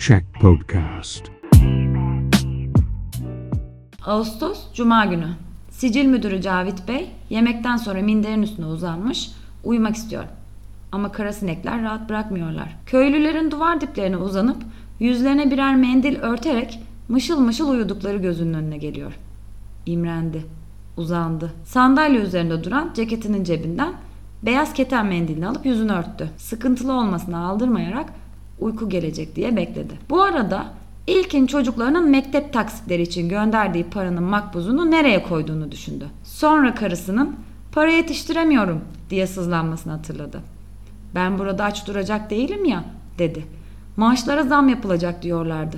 Check Podcast. Ağustos Cuma günü. Sicil müdürü Cavit Bey yemekten sonra minderin üstüne uzanmış, uyumak istiyor. Ama karasinekler rahat bırakmıyorlar. Köylülerin duvar diplerine uzanıp yüzlerine birer mendil örterek mışıl mışıl uyudukları gözünün önüne geliyor. İmrendi, uzandı. Sandalye üzerinde duran ceketinin cebinden beyaz keten mendilini alıp yüzünü örttü. Sıkıntılı olmasına aldırmayarak uyku gelecek diye bekledi. Bu arada İlkin çocuklarının mektep taksitleri için gönderdiği paranın makbuzunu nereye koyduğunu düşündü. Sonra karısının para yetiştiremiyorum diye sızlanmasını hatırladı. Ben burada aç duracak değilim ya dedi. Maaşlara zam yapılacak diyorlardı.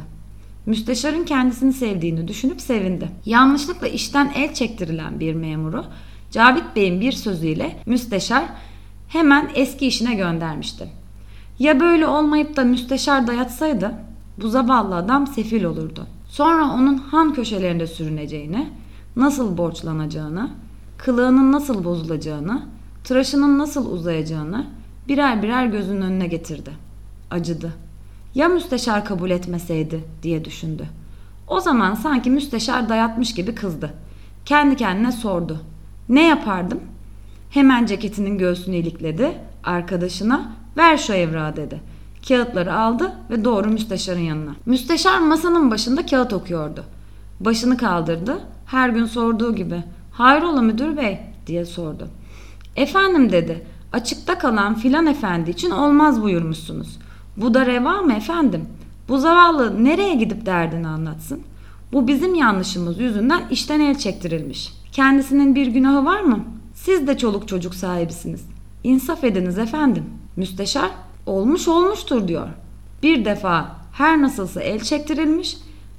Müsteşarın kendisini sevdiğini düşünüp sevindi. Yanlışlıkla işten el çektirilen bir memuru Cavit Bey'in bir sözüyle müsteşar hemen eski işine göndermişti. Ya böyle olmayıp da müsteşar dayatsaydı bu zavallı adam sefil olurdu. Sonra onun han köşelerinde sürüneceğini, nasıl borçlanacağını, kılığının nasıl bozulacağını, tıraşının nasıl uzayacağını birer birer gözünün önüne getirdi. Acıdı. Ya müsteşar kabul etmeseydi diye düşündü. O zaman sanki müsteşar dayatmış gibi kızdı. Kendi kendine sordu. Ne yapardım? Hemen ceketinin göğsünü ilikledi. Arkadaşına ver şu evrağı dedi. Kağıtları aldı ve doğru müsteşarın yanına. Müsteşar masanın başında kağıt okuyordu. Başını kaldırdı. Her gün sorduğu gibi hayrola müdür bey diye sordu. Efendim dedi açıkta kalan filan efendi için olmaz buyurmuşsunuz. Bu da reva mı efendim? Bu zavallı nereye gidip derdini anlatsın? Bu bizim yanlışımız yüzünden işten el çektirilmiş. Kendisinin bir günahı var mı? Siz de çoluk çocuk sahibisiniz. İnsaf ediniz efendim. Müsteşar olmuş olmuştur diyor. Bir defa her nasılsa el çektirilmiş,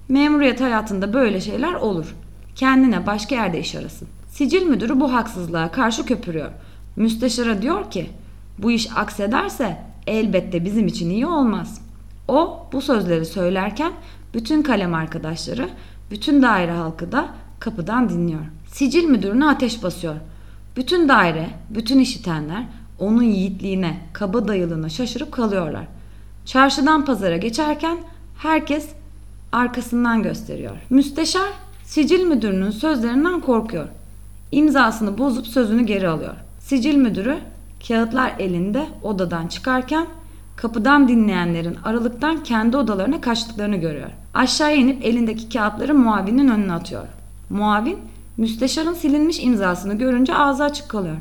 memuriyet hayatında böyle şeyler olur. Kendine başka yerde iş arasın. Sicil müdürü bu haksızlığa karşı köpürüyor. Müsteşara diyor ki bu iş aksederse elbette bizim için iyi olmaz. O bu sözleri söylerken bütün kalem arkadaşları, bütün daire halkı da kapıdan dinliyor. Sicil müdürüne ateş basıyor. Bütün daire, bütün işitenler onun yiğitliğine, kaba dayılığına şaşırıp kalıyorlar. Çarşıdan pazara geçerken herkes arkasından gösteriyor. Müsteşar sicil müdürünün sözlerinden korkuyor. İmzasını bozup sözünü geri alıyor. Sicil müdürü kağıtlar elinde odadan çıkarken kapıdan dinleyenlerin aralıktan kendi odalarına kaçtıklarını görüyor. Aşağıya inip elindeki kağıtları muavinin önüne atıyor. Muavin müsteşarın silinmiş imzasını görünce ağzı açık kalıyor.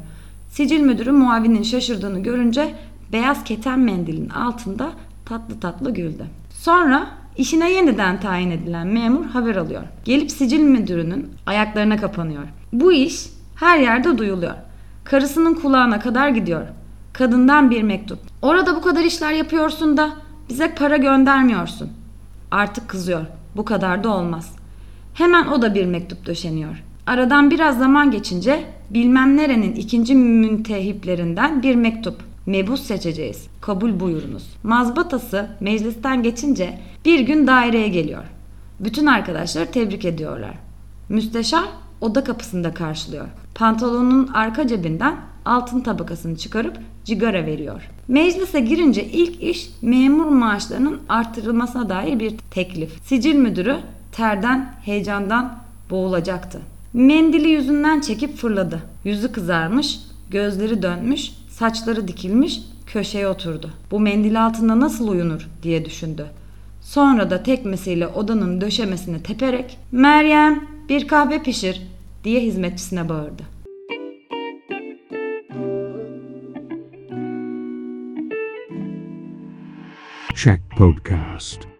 Sicil müdürü muavinin şaşırdığını görünce beyaz keten mendilin altında tatlı tatlı güldü. Sonra işine yeniden tayin edilen memur haber alıyor. Gelip sicil müdürünün ayaklarına kapanıyor. Bu iş her yerde duyuluyor. Karısının kulağına kadar gidiyor. Kadından bir mektup. Orada bu kadar işler yapıyorsun da bize para göndermiyorsun. Artık kızıyor. Bu kadar da olmaz. Hemen o da bir mektup döşeniyor. Aradan biraz zaman geçince bilmem nerenin ikinci müntehiplerinden bir mektup. Mebus seçeceğiz. Kabul buyurunuz. Mazbatası meclisten geçince bir gün daireye geliyor. Bütün arkadaşlar tebrik ediyorlar. Müsteşar oda kapısında karşılıyor. Pantolonunun arka cebinden altın tabakasını çıkarıp cigara veriyor. Meclise girince ilk iş memur maaşlarının artırılmasına dair bir teklif. Sicil müdürü terden, heyecandan boğulacaktı. Mendili yüzünden çekip fırladı. Yüzü kızarmış, gözleri dönmüş, saçları dikilmiş, köşeye oturdu. Bu mendil altında nasıl uyunur diye düşündü. Sonra da tekmesiyle odanın döşemesini teperek "Meryem, bir kahve pişir." diye hizmetçisine bağırdı. Check Podcast.